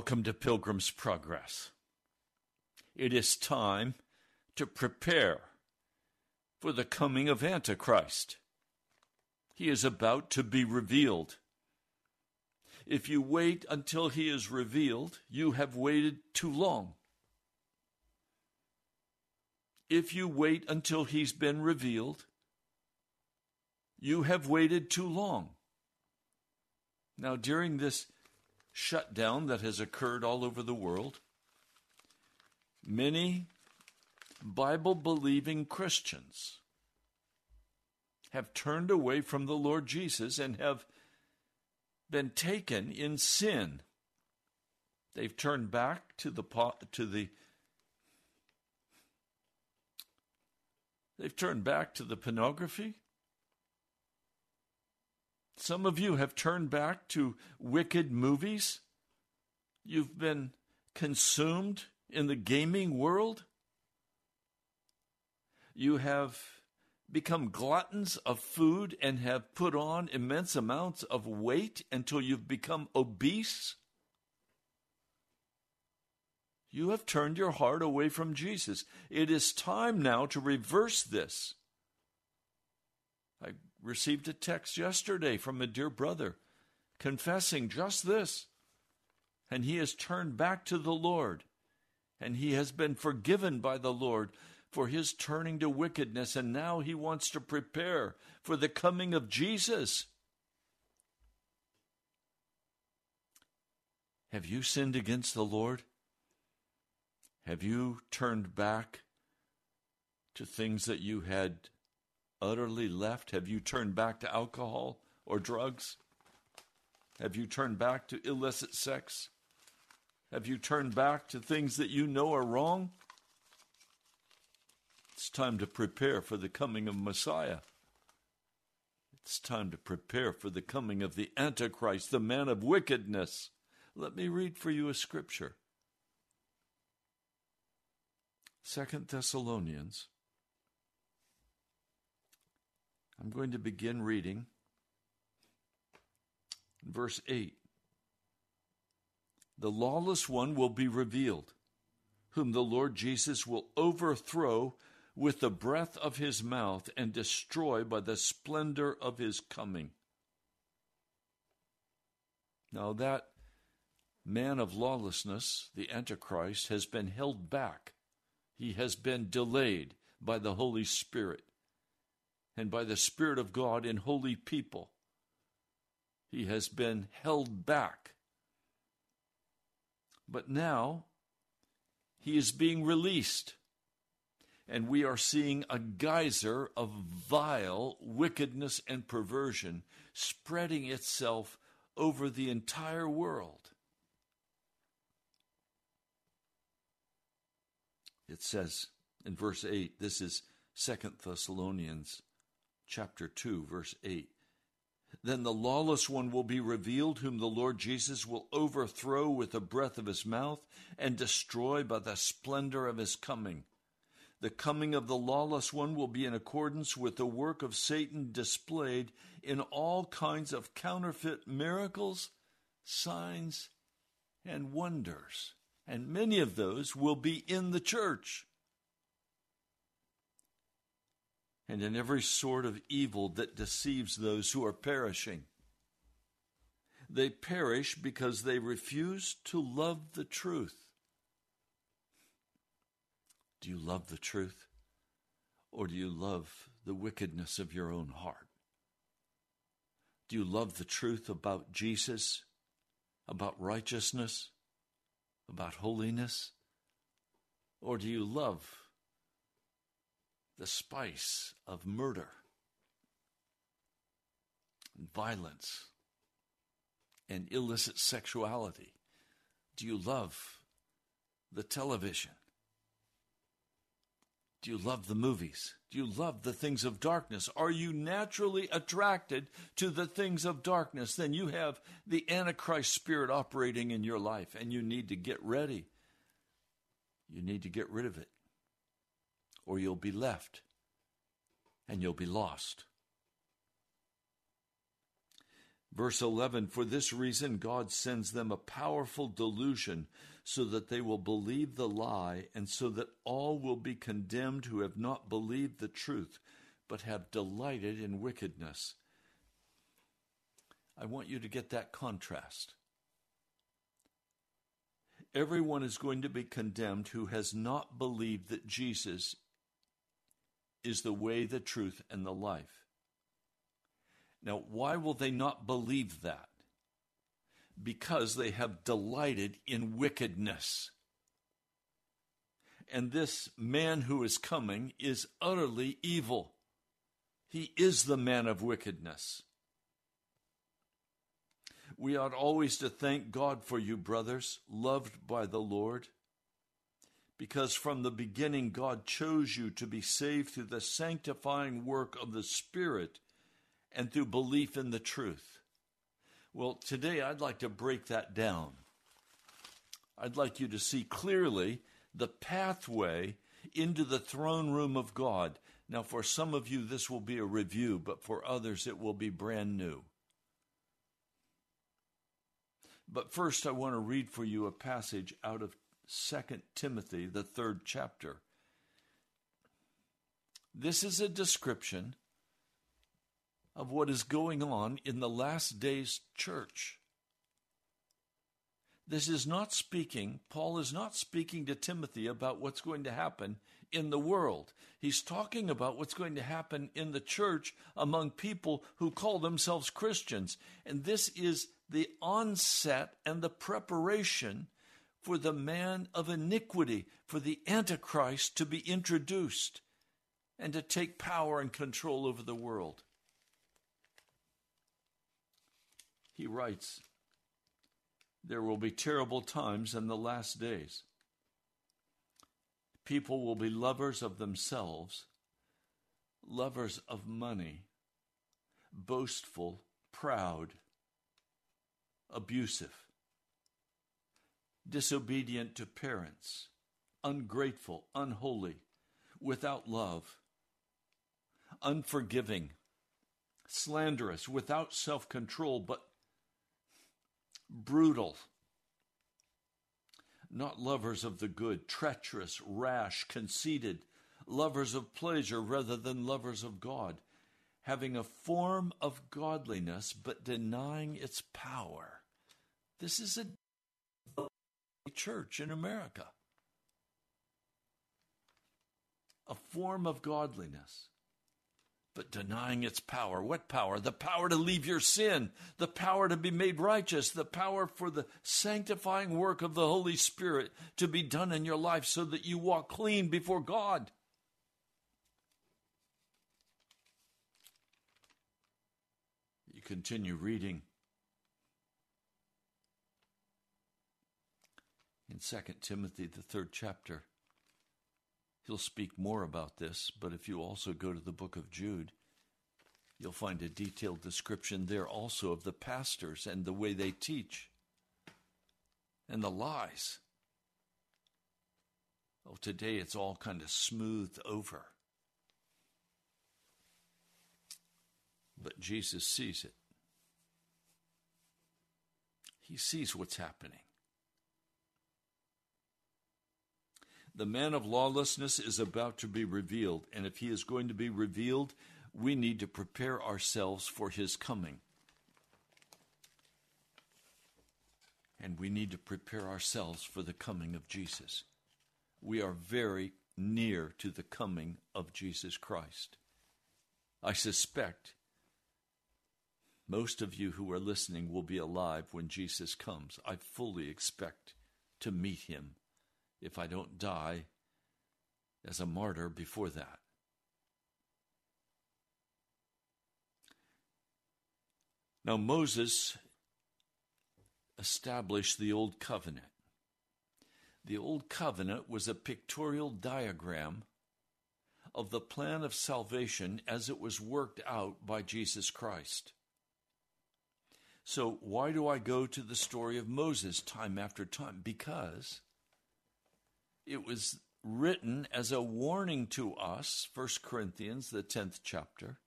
Welcome to Pilgrim's Progress. It is time to prepare for the coming of Antichrist. He is about to be revealed. If you wait until he is revealed, you have waited too long. If you wait until he's been revealed, you have waited too long. Now, during this shutdown that has occurred all over the world, many Bible believing Christians have turned away from the Lord Jesus and have been taken in sin. They've turned back to the to the They've turned back to the pornography. Some of you have turned back to wicked movies. You've been consumed in the gaming world. You have become gluttons of food and have put on immense amounts of weight until you've become obese. You have turned your heart away from Jesus. It is time now to reverse this. Received a text yesterday from a dear brother confessing just this. And he has turned back to the Lord. And he has been forgiven by the Lord for his turning to wickedness. And now he wants to prepare for the coming of Jesus. Have you sinned against the Lord? Have you turned back to things that you had utterly left? Have you turned back to alcohol or drugs? Have you turned back to illicit sex? Have you turned back to things that you know are wrong? It's time to prepare for the coming of Messiah. It's time to prepare for the coming of the Antichrist, the man of wickedness. Let me read for you a scripture. Second Thessalonians I'm going to begin reading verse 8. The lawless one will be revealed, whom the Lord Jesus will overthrow with the breath of his mouth and destroy by the splendor of his coming. Now, that man of lawlessness, the Antichrist, has been held back. He has been delayed by the Holy Spirit and by the Spirit of God in holy people. He has been held back. But now he is being released. And we are seeing a geyser of vile wickedness and perversion spreading itself over the entire world. It says in verse 8, this is Second Thessalonians chapter 2, verse 8. Then the lawless one will be revealed, whom the Lord Jesus will overthrow with the breath of his mouth and destroy by the splendor of his coming. The coming of the lawless one will be in accordance with the work of Satan displayed in all kinds of counterfeit miracles, signs, and wonders. And many of those will be in the church. And in every sort of evil that deceives those who are perishing. They perish because they refuse to love the truth. Do you love the truth? Or do you love the wickedness of your own heart? Do you love the truth about Jesus, about righteousness? about holiness? Or do you love the spice of murder violence and illicit sexuality? Do you love the television? Do you love the movies? Do you love the things of darkness? Are you naturally attracted to the things of darkness? Then you have the Antichrist spirit operating in your life, and you need to get ready. You need to get rid of it, or you'll be left and you'll be lost. Verse 11 For this reason, God sends them a powerful delusion so that they will believe the lie, and so that all will be condemned who have not believed the truth, but have delighted in wickedness. I want you to get that contrast. Everyone is going to be condemned who has not believed that Jesus is the way, the truth, and the life. Now, why will they not believe that? Because they have delighted in wickedness. And this man who is coming is utterly evil. He is the man of wickedness. We ought always to thank God for you, brothers, loved by the Lord, because from the beginning God chose you to be saved through the sanctifying work of the Spirit and through belief in the truth. Well, today I'd like to break that down. I'd like you to see clearly the pathway into the throne room of God. Now, for some of you, this will be a review, but for others, it will be brand new. But first, I want to read for you a passage out of 2 Timothy, the third chapter. This is a description of what is going on in the last days church. This is not speaking, Paul is not speaking to Timothy about what's going to happen in the world. He's talking about what's going to happen in the church among people who call themselves Christians. And this is the onset and the preparation for the man of iniquity, for the Antichrist to be introduced and to take power and control over the world. he writes, There will be terrible times in the last days. People will be lovers of themselves, lovers of money, boastful, proud, abusive, disobedient to parents, ungrateful, unholy, without love, unforgiving, slanderous, without self control, but brutal, not lovers of the good, treacherous, rash, conceited, lovers of pleasure rather than lovers of God, having a form of godliness but denying its power. This is a church in America. A form of godliness but denying its power. What power? The power to leave your sin, the power to be made righteous, the power for the sanctifying work of the Holy Spirit to be done in your life so that you walk clean before God. You continue reading. In 2 Timothy, the third chapter, He'll speak more about this, but if you also go to the book of Jude, you'll find a detailed description there also of the pastors and the way they teach and the lies. Oh, today it's all kind of smoothed over. But Jesus sees it. He sees what's happening. The man of lawlessness is about to be revealed, and if he is going to be revealed, we need to prepare ourselves for his coming. And we need to prepare ourselves for the coming of Jesus. We are very near to the coming of Jesus Christ. I suspect most of you who are listening will be alive when Jesus comes. I fully expect to meet him if I don't die as a martyr before that. Now, Moses established the Old Covenant. The Old Covenant was a pictorial diagram of the plan of salvation as it was worked out by Jesus Christ. So, why do I go to the story of Moses time after time? Because it was written as a warning to us, 1 Corinthians, the 10th chapter.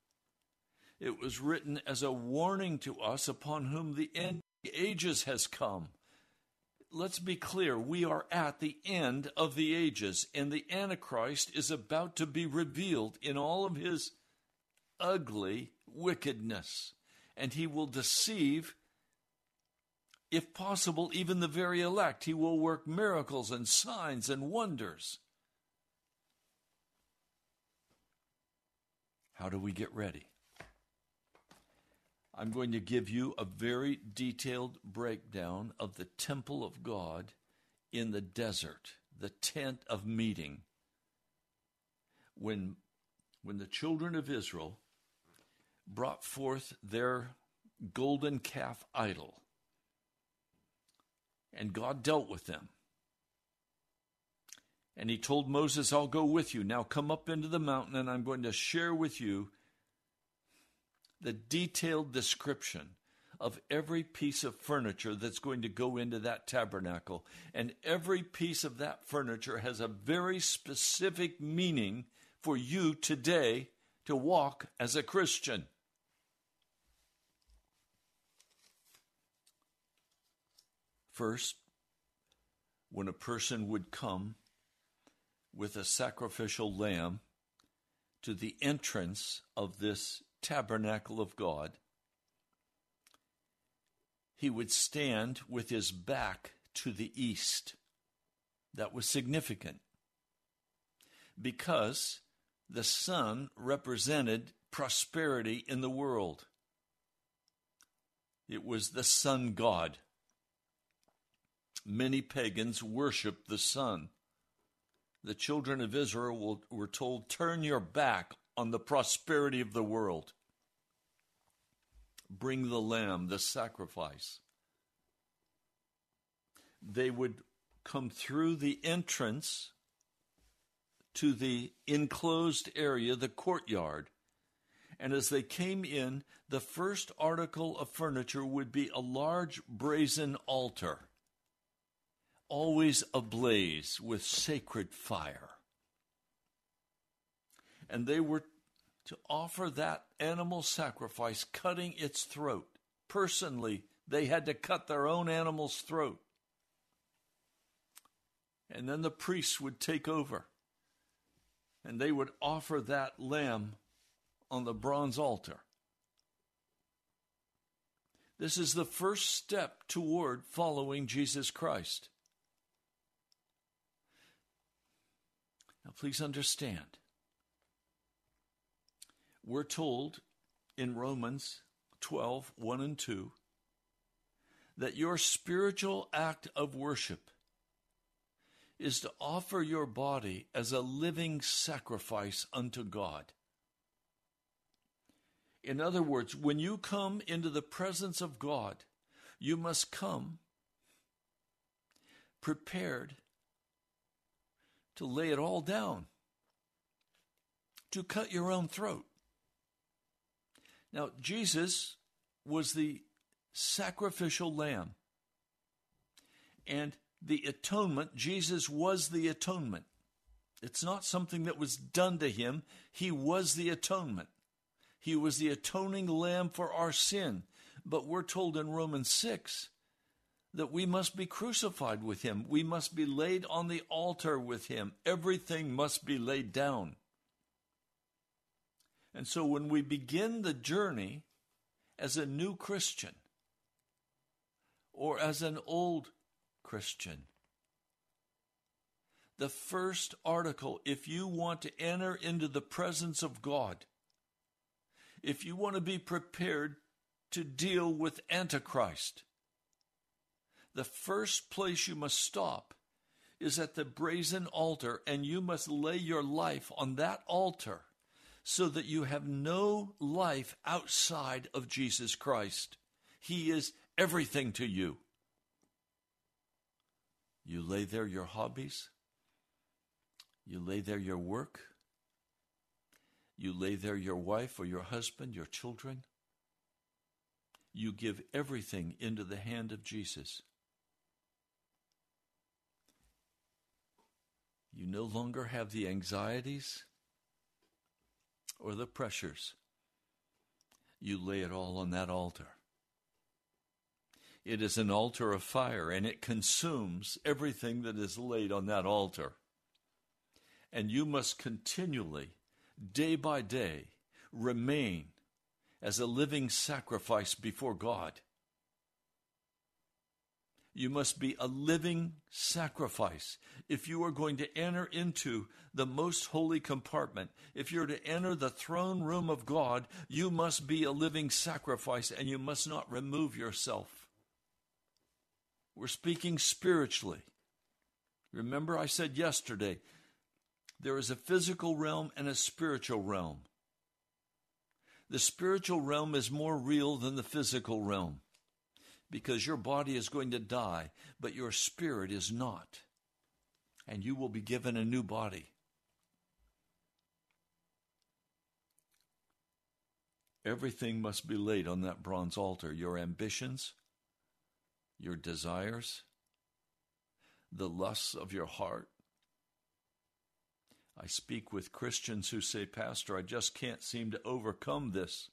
It was written as a warning to us upon whom the end of the ages has come. Let's be clear, we are at the end of the ages, and the Antichrist is about to be revealed in all of his ugly wickedness. And he will deceive, if possible, even the very elect. He will work miracles and signs and wonders. How do we get ready? I'm going to give you a very detailed breakdown of the temple of God in the desert, the tent of meeting. When, when the children of Israel brought forth their golden calf idol, and God dealt with them. And he told Moses, I'll go with you. Now come up into the mountain, and I'm going to share with you the detailed description of every piece of furniture that's going to go into that tabernacle. And every piece of that furniture has a very specific meaning for you today to walk as a Christian. First, when a person would come with a sacrificial lamb to the entrance of this tabernacle of God, he would stand with his back to the east. That was significant because the sun represented prosperity in the world. It was the sun god. Many pagans worshiped the sun. The children of Israel were told, Turn your back on the prosperity of the world. Bring the lamb, the sacrifice. They would come through the entrance to the enclosed area, the courtyard. And as they came in, the first article of furniture would be a large brazen altar, always ablaze with sacred fire and they were to offer that animal sacrifice, cutting its throat. Personally, they had to cut their own animal's throat. And then the priests would take over and they would offer that lamb on the bronze altar. This is the first step toward following Jesus Christ. Now, please understand we're told in Romans 12 1 and 2 that your spiritual act of worship is to offer your body as a living sacrifice unto God. In other words, when you come into the presence of God, you must come prepared to lay it all down, to cut your own throat. Now, Jesus was the sacrificial lamb. And the atonement, Jesus was the atonement. It's not something that was done to him, he was the atonement. He was the atoning lamb for our sin. But we're told in Romans 6 that we must be crucified with him. We must be laid on the altar with him. Everything must be laid down. And so when we begin the journey as a new Christian or as an old Christian, the first article, if you want to enter into the presence of God, if you want to be prepared to deal with Antichrist, the first place you must stop is at the brazen altar, and you must lay your life on that altar so that you have no life outside of Jesus Christ. He is everything to you. You lay there your hobbies, you lay there your work, you lay there your wife or your husband, your children. You give everything into the hand of Jesus. You no longer have the anxieties or the pressures. You lay it all on that altar. It is an altar of fire, and it consumes everything that is laid on that altar. And you must continually, day by day, remain as a living sacrifice before God. You must be a living sacrifice. If you are going to enter into the most holy compartment, if you're to enter the throne room of God, you must be a living sacrifice and you must not remove yourself. We're speaking spiritually. Remember, I said yesterday, there is a physical realm and a spiritual realm. The spiritual realm is more real than the physical realm because your body is going to die, but your spirit is not. And you will be given a new body. Everything must be laid on that bronze altar your ambitions, your desires, the lusts of your heart. I speak with Christians who say, Pastor, I just can't seem to overcome this.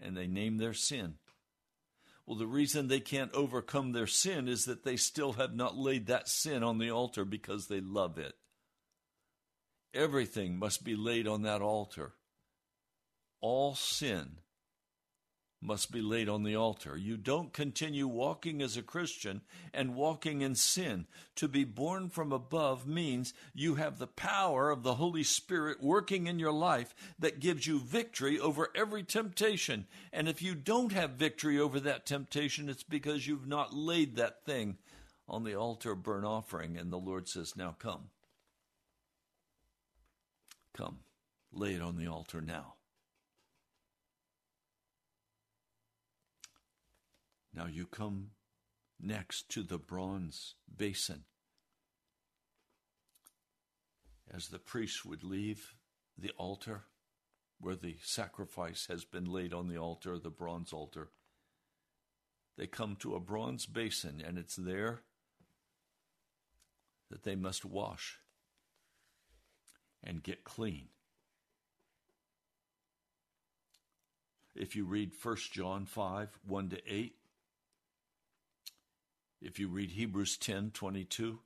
And they name their sin. Well, the reason they can't overcome their sin is that they still have not laid that sin on the altar because they love it. Everything must be laid on that altar. All sin must be laid on the altar. You don't continue walking as a Christian and walking in sin. To be born from above means you have the power of the Holy Spirit working in your life that gives you victory over every temptation. And if you don't have victory over that temptation, it's because you've not laid that thing on the altar burnt offering. And the Lord says, Now come. Come. Lay it on the altar now. Now you come next to the bronze basin. As the priest would leave the altar where the sacrifice has been laid on the altar, the bronze altar, they come to a bronze basin, and it's there that they must wash and get clean. If you read 1 John 5 1 to 8, if you read Hebrews 10 22,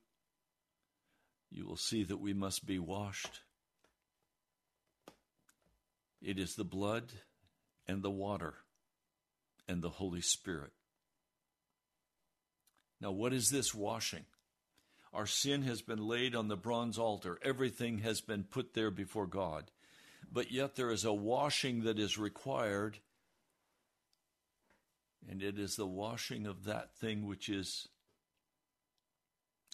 you will see that we must be washed. It is the blood and the water and the Holy Spirit. Now, what is this washing? Our sin has been laid on the bronze altar, everything has been put there before God. But yet, there is a washing that is required and it is the washing of that thing which is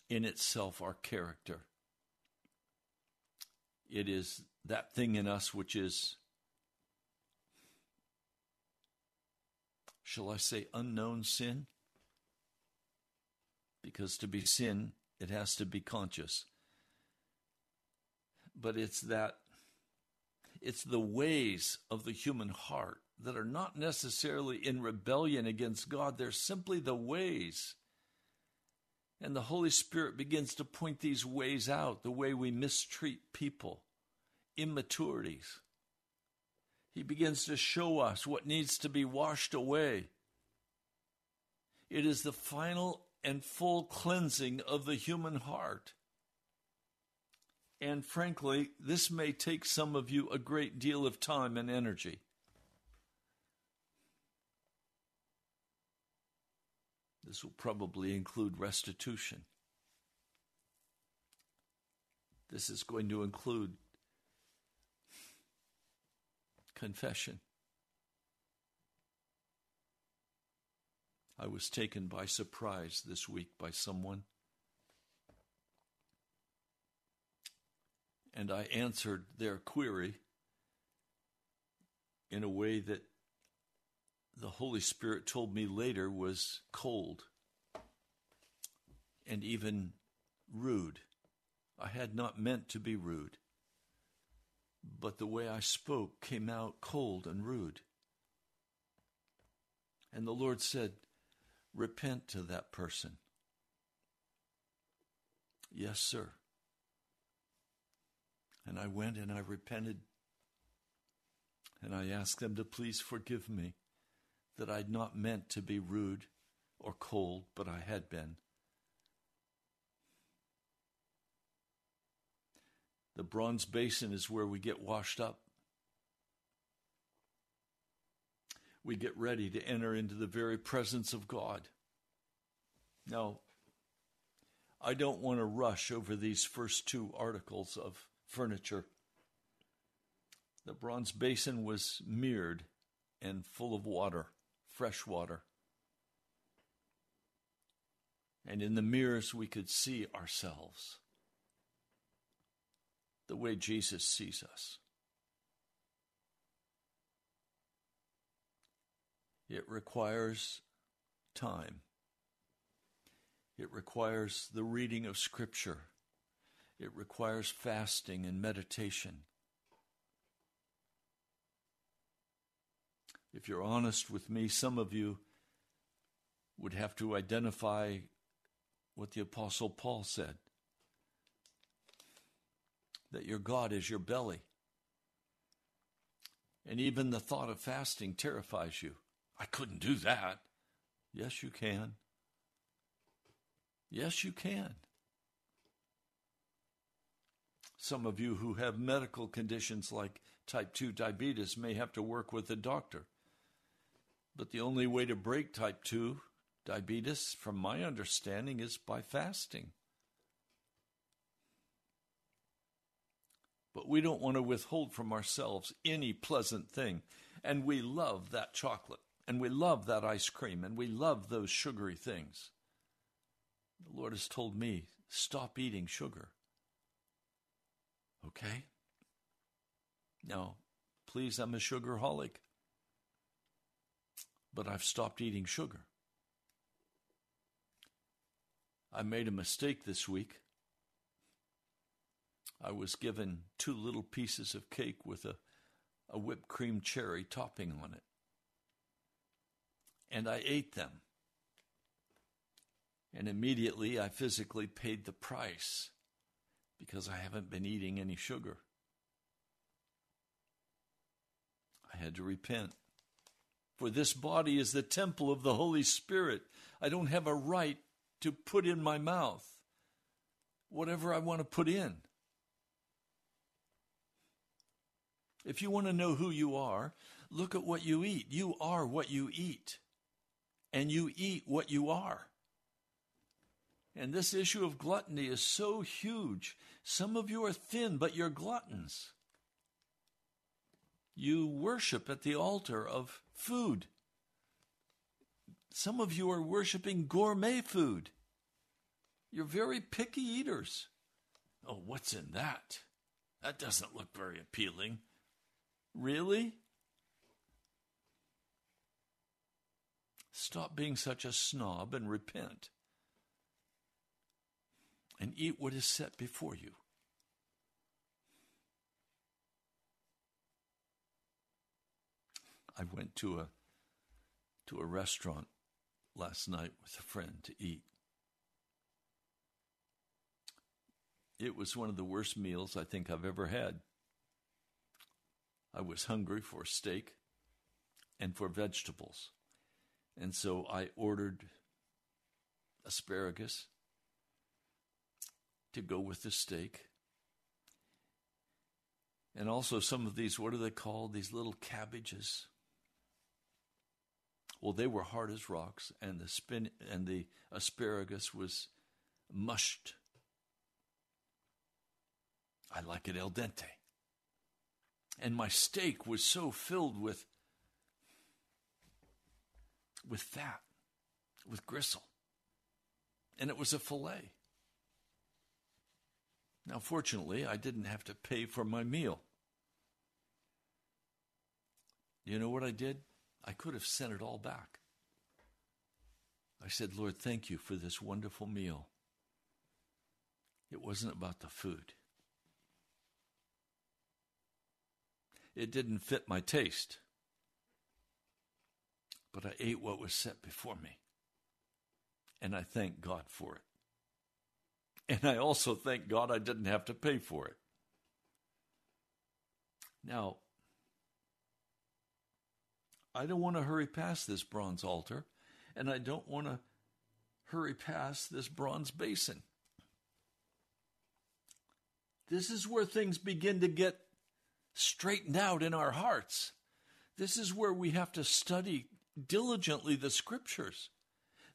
in itself our character. It is that thing in us which is, shall I say, unknown sin? Because to be sin, it has to be conscious. But it's that, it's the ways of the human heart that are not necessarily in rebellion against God, they're simply the ways. And the Holy Spirit begins to point these ways out the way we mistreat people, immaturities. He begins to show us what needs to be washed away. It is the final and full cleansing of the human heart. And frankly, this may take some of you a great deal of time and energy. This will probably include restitution. This is going to include confession. I was taken by surprise this week by someone. And I answered their query in a way that the Holy Spirit told me later was cold and even rude. I had not meant to be rude, but the way I spoke came out cold and rude. And the Lord said, Repent to that person. Yes, sir. And I went and I repented. And I asked them to please forgive me that I'd not meant to be rude or cold, but I had been. The bronze basin is where we get washed up. We get ready to enter into the very presence of God. Now, I don't want to rush over these first two articles of furniture. The bronze basin was mirrored and full of water, fresh water. And in the mirrors, we could see ourselves the way Jesus sees us. It requires time. It requires the reading of Scripture. It requires fasting and meditation. If you're honest with me, some of you would have to identify what the Apostle Paul said that your God is your belly. And even the thought of fasting terrifies you. I couldn't do that. Yes, you can. Yes, you can. Some of you who have medical conditions like type 2 diabetes may have to work with a doctor. But the only way to break type 2 diabetes, from my understanding, is by fasting. But we don't want to withhold from ourselves any pleasant thing. And we love that chocolate, and we love that ice cream, and we love those sugary things. The Lord has told me, stop eating sugar. Okay? Now, please, I'm a sugarholic, but I've stopped eating sugar. I made a mistake this week. I was given two little pieces of cake with a, a whipped cream cherry topping on it. And I ate them. And immediately I physically paid the price because I haven't been eating any sugar. I had to repent. For this body is the temple of the Holy Spirit. I don't have a right to put in my mouth whatever I want to put in. If you want to know who you are, look at what you eat. You are what you eat, and you eat what you are. And this issue of gluttony is so huge. Some of you are thin, but you're gluttons. You worship at the altar of food. Some of you are worshiping gourmet food. You're very picky eaters. Oh, what's in that? That doesn't look very appealing. Really? Stop being such a snob and repent. And eat what is set before you. I went to a to a restaurant last night with a friend to eat. It was one of the worst meals I think I've ever had. I was hungry for steak and for vegetables. And so I ordered asparagus to go with the steak. And also some of these, what are they called? These little cabbages. Well, they were hard as rocks, and the spin and the asparagus was mushed. I like it al dente. And my steak was so filled with with fat. with gristle. And it was a fillet. Now, fortunately, I didn't have to pay for my meal. You know what I did? I could have sent it all back. I said, Lord, thank you for this wonderful meal. It wasn't about the food, it didn't fit my taste, but I ate what was set before me. And I thank God for it. And I also thank God I didn't have to pay for it. Now, I don't want to hurry past this bronze altar, and I don't want to hurry past this bronze basin. This is where things begin to get straightened out in our hearts. This is where we have to study diligently the scriptures.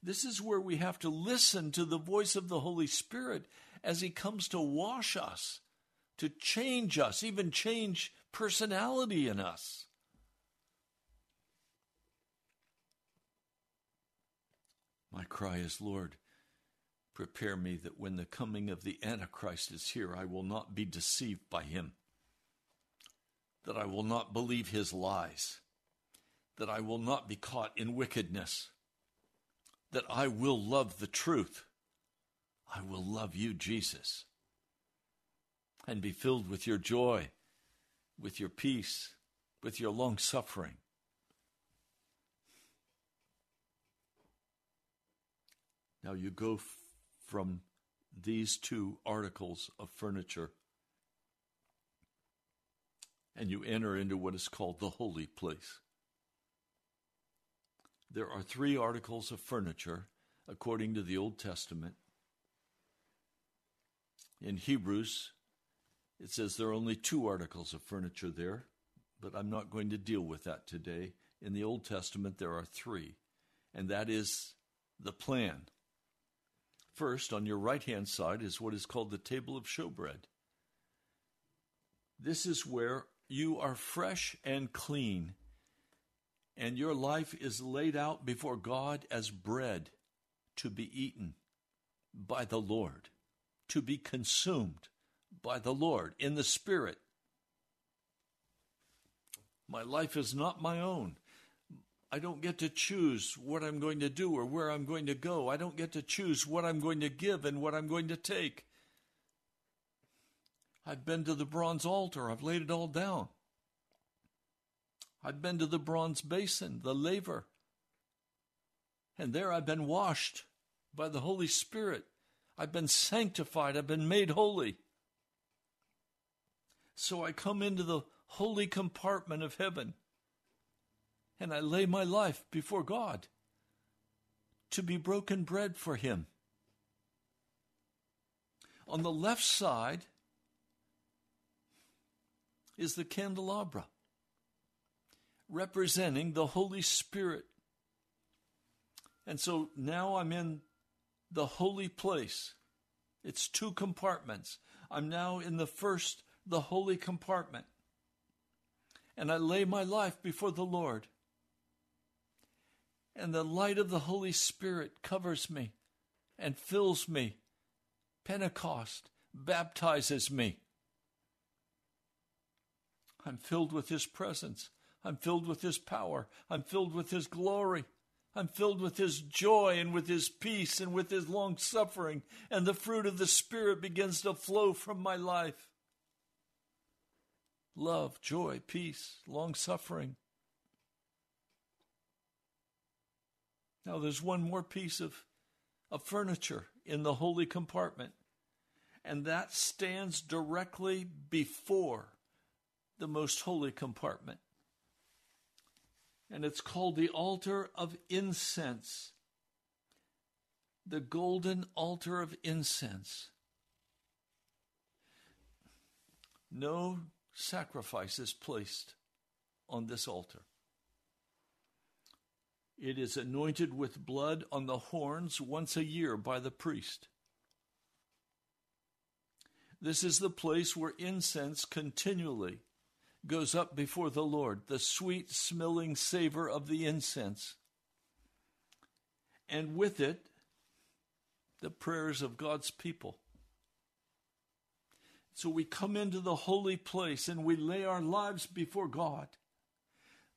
This is where we have to listen to the voice of the Holy Spirit as He comes to wash us, to change us, even change personality in us. Cry is, Lord, prepare me that when the coming of the Antichrist is here, I will not be deceived by him, that I will not believe his lies, that I will not be caught in wickedness, that I will love the truth. I will love you, Jesus, and be filled with your joy, with your peace, with your long suffering. Now you go f- from these two articles of furniture and you enter into what is called the holy place. There are three articles of furniture according to the Old Testament. In Hebrews, it says there are only two articles of furniture there, but I'm not going to deal with that today. In the Old Testament, there are three, and that is the plan. First, on your right hand side, is what is called the table of showbread. This is where you are fresh and clean, and your life is laid out before God as bread to be eaten by the Lord, to be consumed by the Lord in the Spirit. My life is not my own. I don't get to choose what I'm going to do or where I'm going to go. I don't get to choose what I'm going to give and what I'm going to take. I've been to the bronze altar, I've laid it all down. I've been to the bronze basin, the laver, and there I've been washed by the Holy Spirit. I've been sanctified, I've been made holy. So I come into the holy compartment of heaven and I lay my life before God to be broken bread for Him. On the left side is the candelabra, representing the Holy Spirit. And so now I'm in the holy place. It's two compartments. I'm now in the first, the holy compartment. And I lay my life before the Lord. And the light of the Holy Spirit covers me and fills me. Pentecost baptizes me. I'm filled with His presence. I'm filled with His power. I'm filled with His glory. I'm filled with His joy and with His peace and with His long suffering, and the fruit of the Spirit begins to flow from my life. Love, joy, peace, long suffering. Now, there's one more piece of, of furniture in the holy compartment, and that stands directly before the most holy compartment. And it's called the altar of incense. The golden altar of incense. No sacrifice is placed on this altar. It is anointed with blood on the horns once a year by the priest. This is the place where incense continually goes up before the Lord, the sweet smelling savor of the incense. and with it, the prayers of God's people. So we come into the holy place and we lay our lives before God.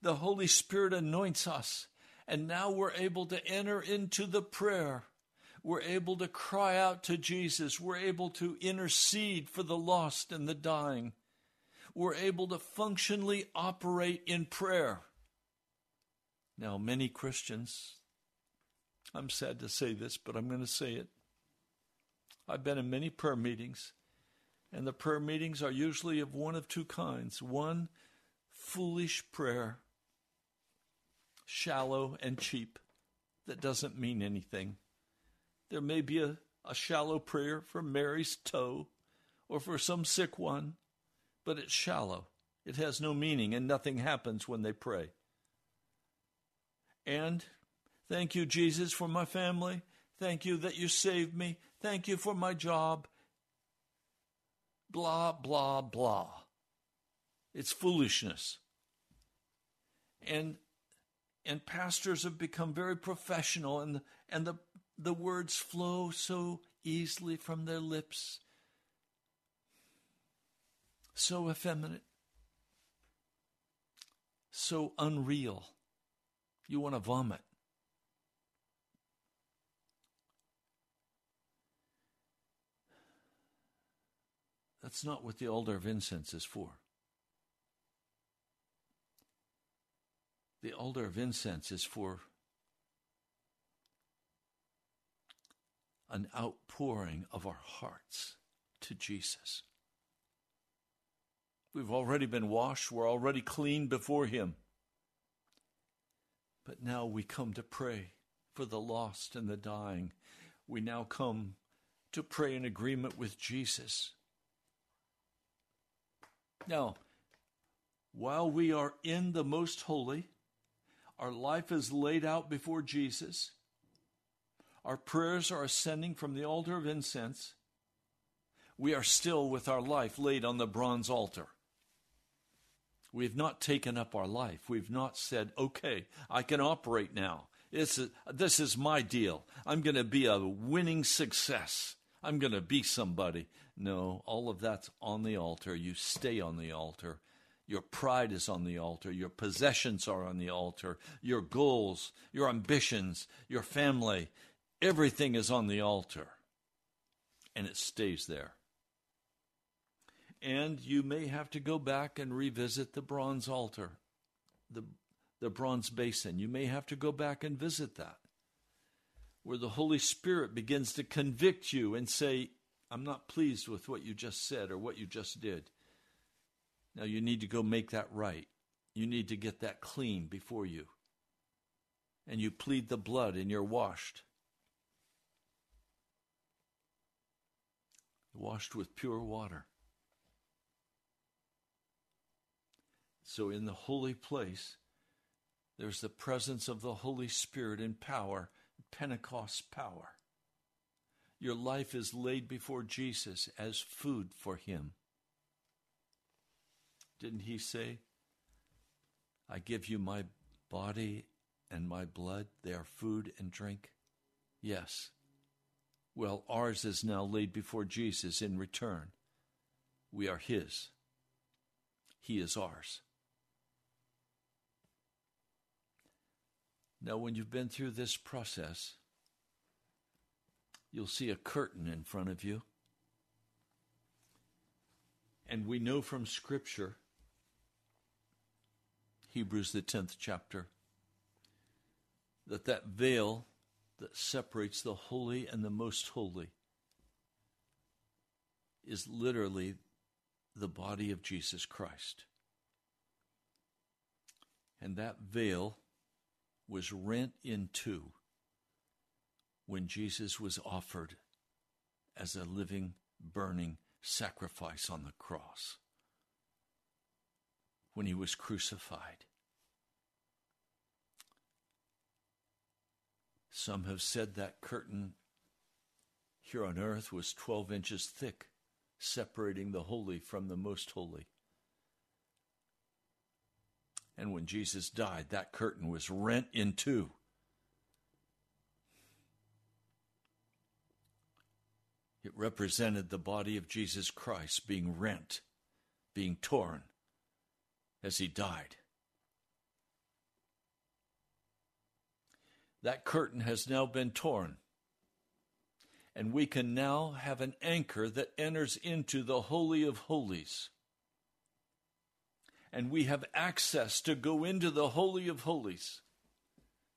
The Holy Spirit anoints us, and now we're able to enter into the prayer. We're able to cry out to Jesus. We're able to intercede for the lost and the dying. We're able to functionally operate in prayer. Now, many Christians, I'm sad to say this, but I'm going to say it. I've been in many prayer meetings, and the prayer meetings are usually of one of two kinds one, foolish prayer, shallow and cheap, that doesn't mean anything. There may be a, a shallow prayer for Mary's toe or for some sick one, but it's shallow. It has no meaning, and nothing happens when they pray. And thank you, Jesus, for my family. Thank you that you saved me. Thank you for my job. Blah, blah, blah. It's foolishness. And and pastors have become very professional and and the the words flow so easily from their lips. So effeminate. So unreal. You want to vomit. That's not what the altar of incense is for the altar of incense is for an outpouring of our hearts to Jesus. We've already been washed, we're already clean before Him. But now we come to pray for the lost and the dying. We now come to pray in agreement with Jesus. Now, while we are in the most holy, our life is laid out before Jesus. Our prayers are ascending from the altar of incense. We are still with our life laid on the bronze altar. We have not taken up our life. We've not said, okay, I can operate now. This is, this is my deal. I'm going to be a winning success. I'm going to be somebody. No, all of that's on the altar. You stay on the altar. Your pride is on the altar. Your possessions are on the altar. Your goals, your ambitions, your family, everything is on the altar. And it stays there. And you may have to go back and revisit the bronze altar, the, the bronze basin. You may have to go back and visit that, where the Holy Spirit begins to convict you and say, I'm not pleased with what you just said or what you just did. Now you need to go make that right. You need to get that clean before you. And you plead the blood and you're washed. Washed with pure water. So in the holy place, there's the presence of the Holy Spirit in power, Pentecost power. Your life is laid before Jesus as food for Him. Didn't He say, I give you my body and my blood, they are food and drink? Yes. Well, ours is now laid before Jesus in return. We are His, He is ours. Now, when you've been through this process, you'll see a curtain in front of you. And we know from Scripture, Hebrews, the 10th chapter, that that veil that separates the holy and the most holy is literally the body of Jesus Christ. And that veil was rent in two when Jesus was offered as a living, burning sacrifice on the cross, when he was crucified. Some have said that curtain here on earth was 12 inches thick, separating the holy from the most holy. And when Jesus died, that curtain was rent in two. It represented the body of Jesus Christ being rent, being torn as he died. That curtain has now been torn. And we can now have an anchor that enters into the Holy of Holies. And we have access to go into the Holy of Holies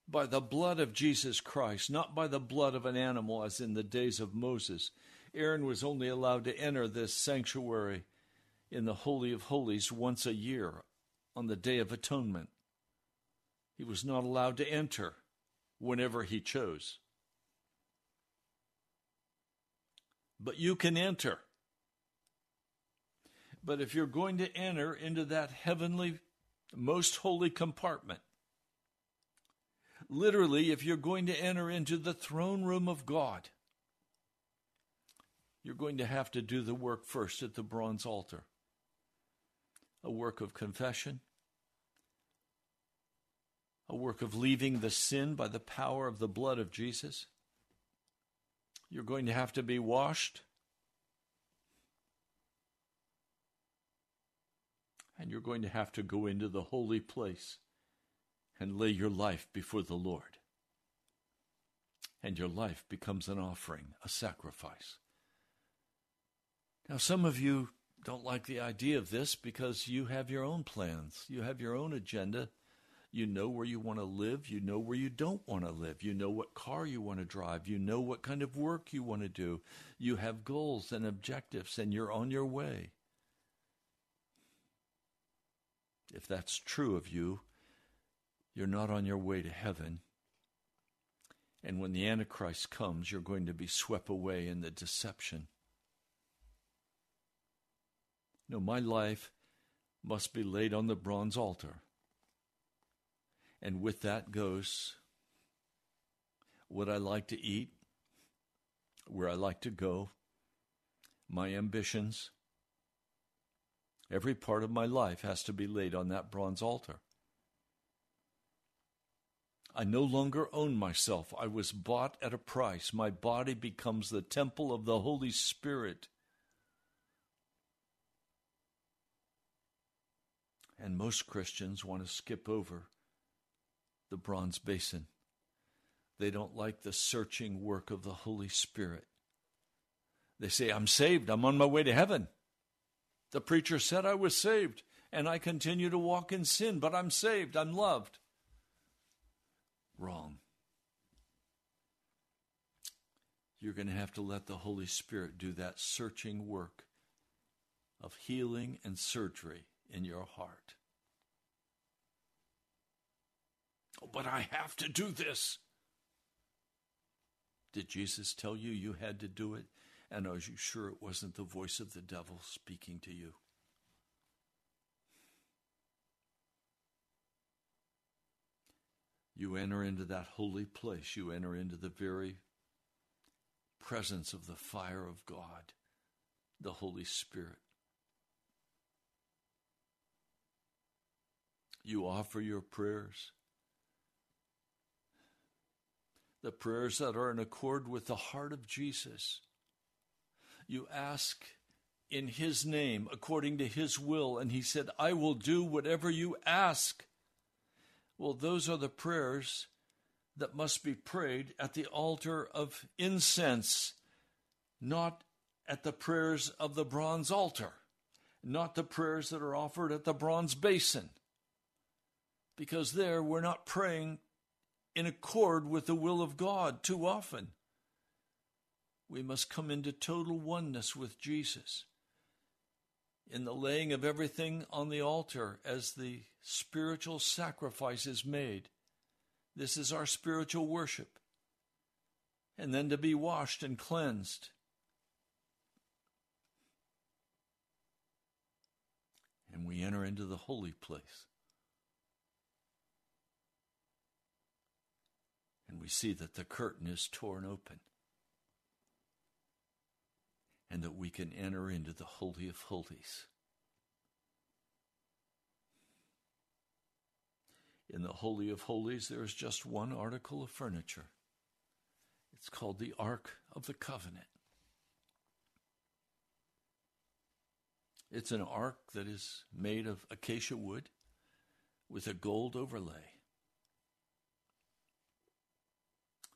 by the blood of Jesus Christ, not by the blood of an animal as in the days of Moses. Aaron was only allowed to enter this sanctuary in the Holy of Holies once a year on the Day of Atonement. He was not allowed to enter whenever he chose. But you can enter. But if you're going to enter into that heavenly, most holy compartment, literally, if you're going to enter into the throne room of God, you're going to have to do the work first at the bronze altar a work of confession, a work of leaving the sin by the power of the blood of Jesus. You're going to have to be washed. And you're going to have to go into the holy place and lay your life before the Lord. And your life becomes an offering, a sacrifice. Now, some of you don't like the idea of this because you have your own plans, you have your own agenda. You know where you want to live. You know where you don't want to live. You know what car you want to drive. You know what kind of work you want to do. You have goals and objectives, and you're on your way. If that's true of you, you're not on your way to heaven. And when the Antichrist comes, you're going to be swept away in the deception. No, my life must be laid on the bronze altar. And with that goes what I like to eat, where I like to go, my ambitions. Every part of my life has to be laid on that bronze altar. I no longer own myself. I was bought at a price. My body becomes the temple of the Holy Spirit. And most Christians want to skip over the bronze basin. They don't like the searching work of the Holy Spirit. They say, I'm saved. I'm on my way to heaven. The preacher said I was saved, and I continue to walk in sin, but I'm saved. I'm loved. Wrong. You're going to have to let the Holy Spirit do that searching work of healing and surgery in your heart. Oh, but I have to do this. Did Jesus tell you you had to do it? And are you sure it wasn't the voice of the devil speaking to you? You enter into that holy place. You enter into the very presence of the fire of God, the Holy Spirit. You offer your prayers the prayers that are in accord with the heart of Jesus. You ask in His name, according to His will, and He said, I will do whatever you ask. Well, those are the prayers that must be prayed at the altar of incense, not at the prayers of the bronze altar, not the prayers that are offered at the bronze basin. Because there we're not praying in accord with the will of God too often. We must come into total oneness with Jesus in the laying of everything on the altar as the spiritual sacrifice is made. This is our spiritual worship. And then to be washed and cleansed. And we enter into the holy place. And we see that the curtain is torn open and that we can enter into the Holy of Holies. In the Holy of Holies, there is just one article of furniture. It's called the Ark of the Covenant. It's an ark that is made of acacia wood with a gold overlay,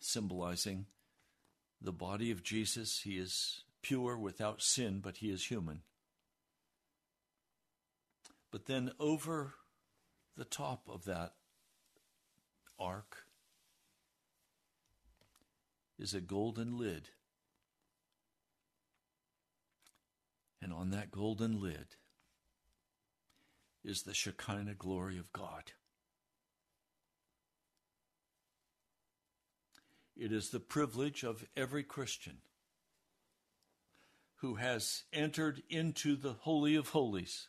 symbolizing the body of Jesus. He is pure without sin, but he is human. But then over the top of that ark is a golden lid. And on that golden lid is the Shekinah glory of God. It is the privilege of every Christian who has entered into the Holy of Holies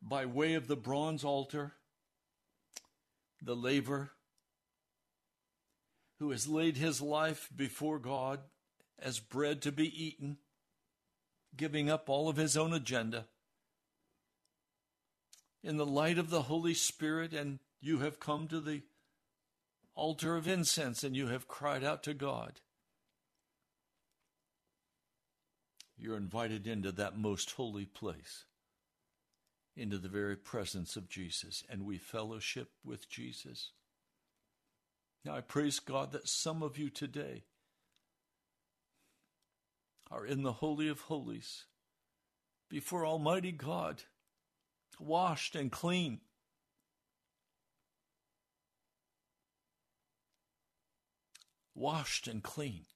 by way of the bronze altar, the laver, who has laid his life before God as bread to be eaten, giving up all of his own agenda. In the light of the Holy Spirit, and you have come to the altar of incense and you have cried out to God. You're invited into that most holy place, into the very presence of Jesus, and we fellowship with Jesus. Now, I praise God that some of you today are in the Holy of Holies before Almighty God, washed and clean. Washed and clean.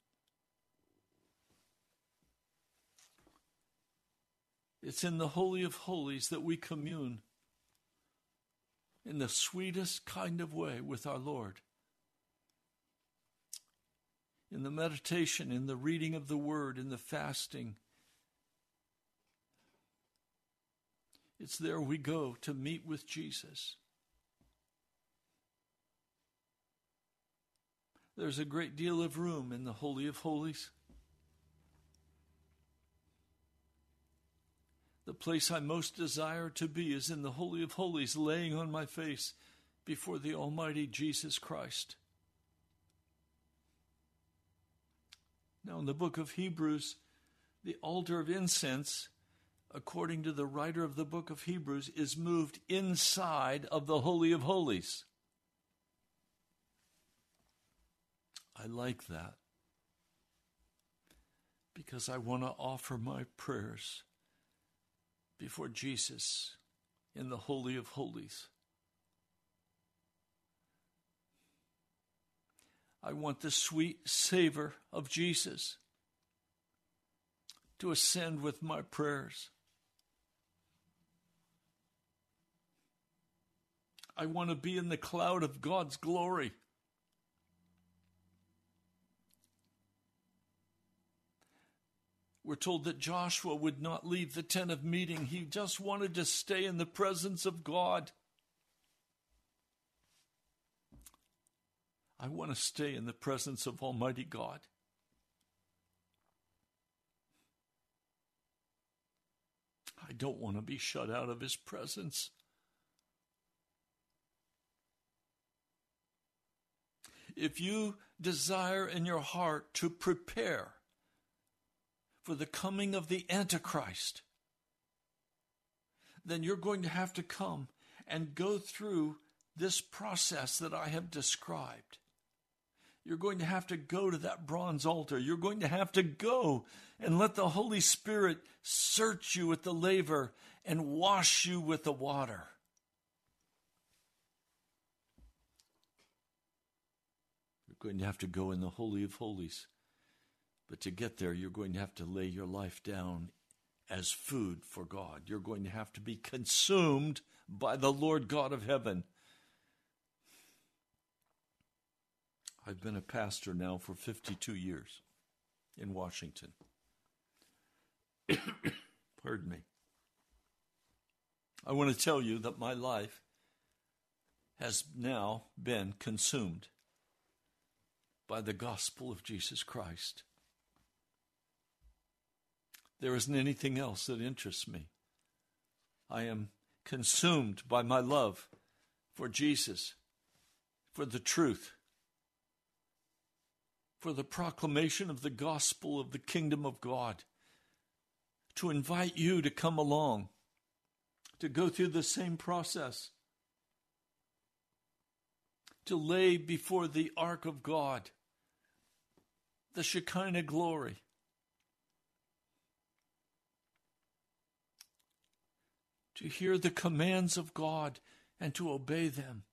It's in the Holy of Holies that we commune in the sweetest kind of way with our Lord. In the meditation, in the reading of the Word, in the fasting. It's there we go to meet with Jesus. There's a great deal of room in the Holy of Holies. The place I most desire to be is in the Holy of Holies, laying on my face before the Almighty Jesus Christ. Now, in the book of Hebrews, the altar of incense, according to the writer of the book of Hebrews, is moved inside of the Holy of Holies. I like that because I want to offer my prayers before Jesus in the Holy of Holies. I want the sweet savor of Jesus to ascend with my prayers. I want to be in the cloud of God's glory. We're told that Joshua would not leave the tent of meeting. He just wanted to stay in the presence of God. I want to stay in the presence of Almighty God. I don't want to be shut out of His presence. If you desire in your heart to prepare for the coming of the Antichrist, then you're going to have to come and go through this process that I have described. You're going to have to go to that bronze altar. You're going to have to go and let the Holy Spirit search you with the laver and wash you with the water. You're going to have to go in the Holy of Holies. But to get there, you're going to have to lay your life down as food for God. You're going to have to be consumed by the Lord God of heaven. I've been a pastor now for 52 years in Washington. Pardon me. I want to tell you that my life has now been consumed by the gospel of Jesus Christ. There isn't anything else that interests me. I am consumed by my love for Jesus, for the truth, for the proclamation of the gospel of the kingdom of God, to invite you to come along to go through the same process, to lay before the ark of God the Shekinah glory. To hear the commands of God and to obey them,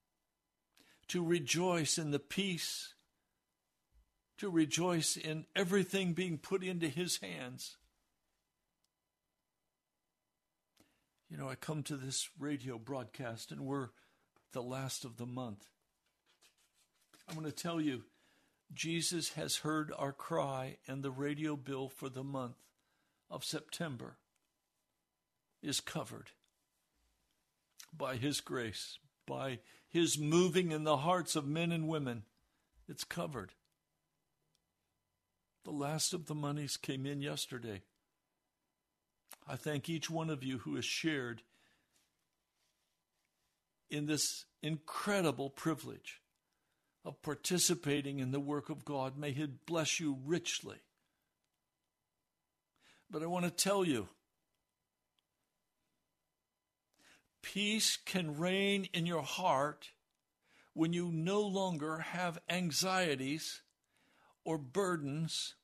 to rejoice in the peace, to rejoice in everything being put into His hands. You know, I come to this radio broadcast and we're the last of the month. I'm going to tell you, Jesus has heard our cry, and the radio bill for the month of September is covered by His grace, by His moving in the hearts of men and women. It's covered. The last of the monies came in yesterday. I thank each one of you who has shared in this incredible privilege of participating in the work of God. May He bless you richly. But I want to tell you peace can reign in your heart when you no longer have anxieties or burdens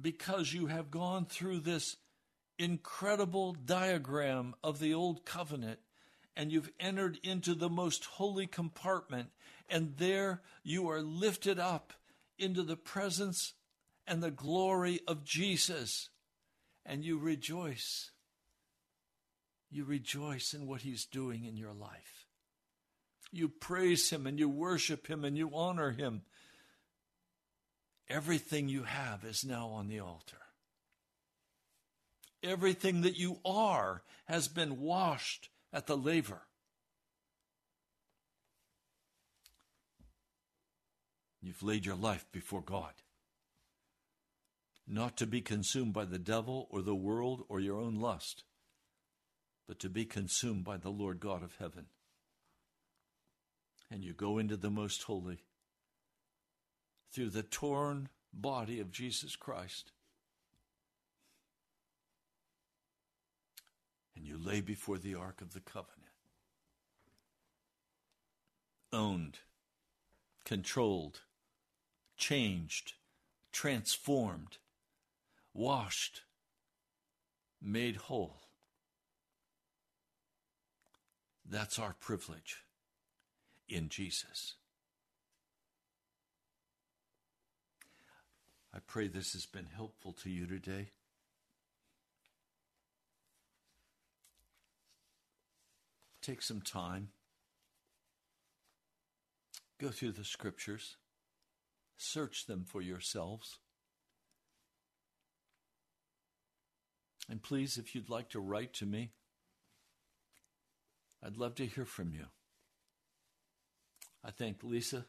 because you have gone through this incredible diagram of the old covenant and you've entered into the most holy compartment, and there you are lifted up into the presence and the glory of Jesus, and you rejoice. You rejoice in what He's doing in your life. You praise Him and you worship Him and you honor Him. Everything you have is now on the altar. Everything that you are has been washed at the laver. You've laid your life before God, not to be consumed by the devil or the world or your own lust, but to be consumed by the Lord God of heaven. And you go into the most holy through the torn body of Jesus Christ. And you lay before the Ark of the Covenant. Owned, controlled, changed, transformed, washed, made whole. That's our privilege in Jesus. I pray this has been helpful to you today. Take some time. Go through the scriptures. Search them for yourselves. And please, if you'd like to write to me, I'd love to hear from you. I thank Lisa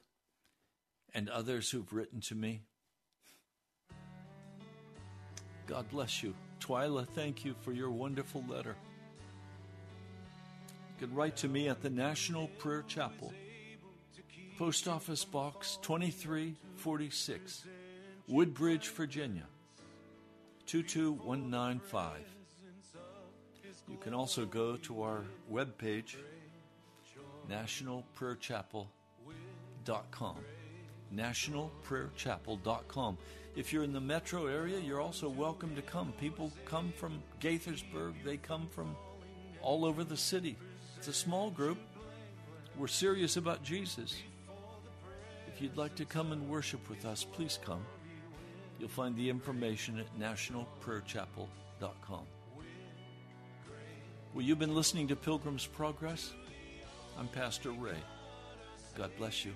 and others who've written to me. God bless you. Twyla, thank you for your wonderful letter. You can write to me at the National Prayer Chapel, Post Office Box 2346, Woodbridge, Virginia 22195. You can also go to our webpage, nationalprayerchapel.com. Nationalprayerchapel.com. If you're in the metro area, you're also welcome to come. People come from Gaithersburg, they come from all over the city. It's a small group. We're serious about Jesus. If you'd like to come and worship with us, please come. You'll find the information at nationalprayerchapel.com. Well, you've been listening to Pilgrim's Progress. I'm Pastor Ray. God bless you.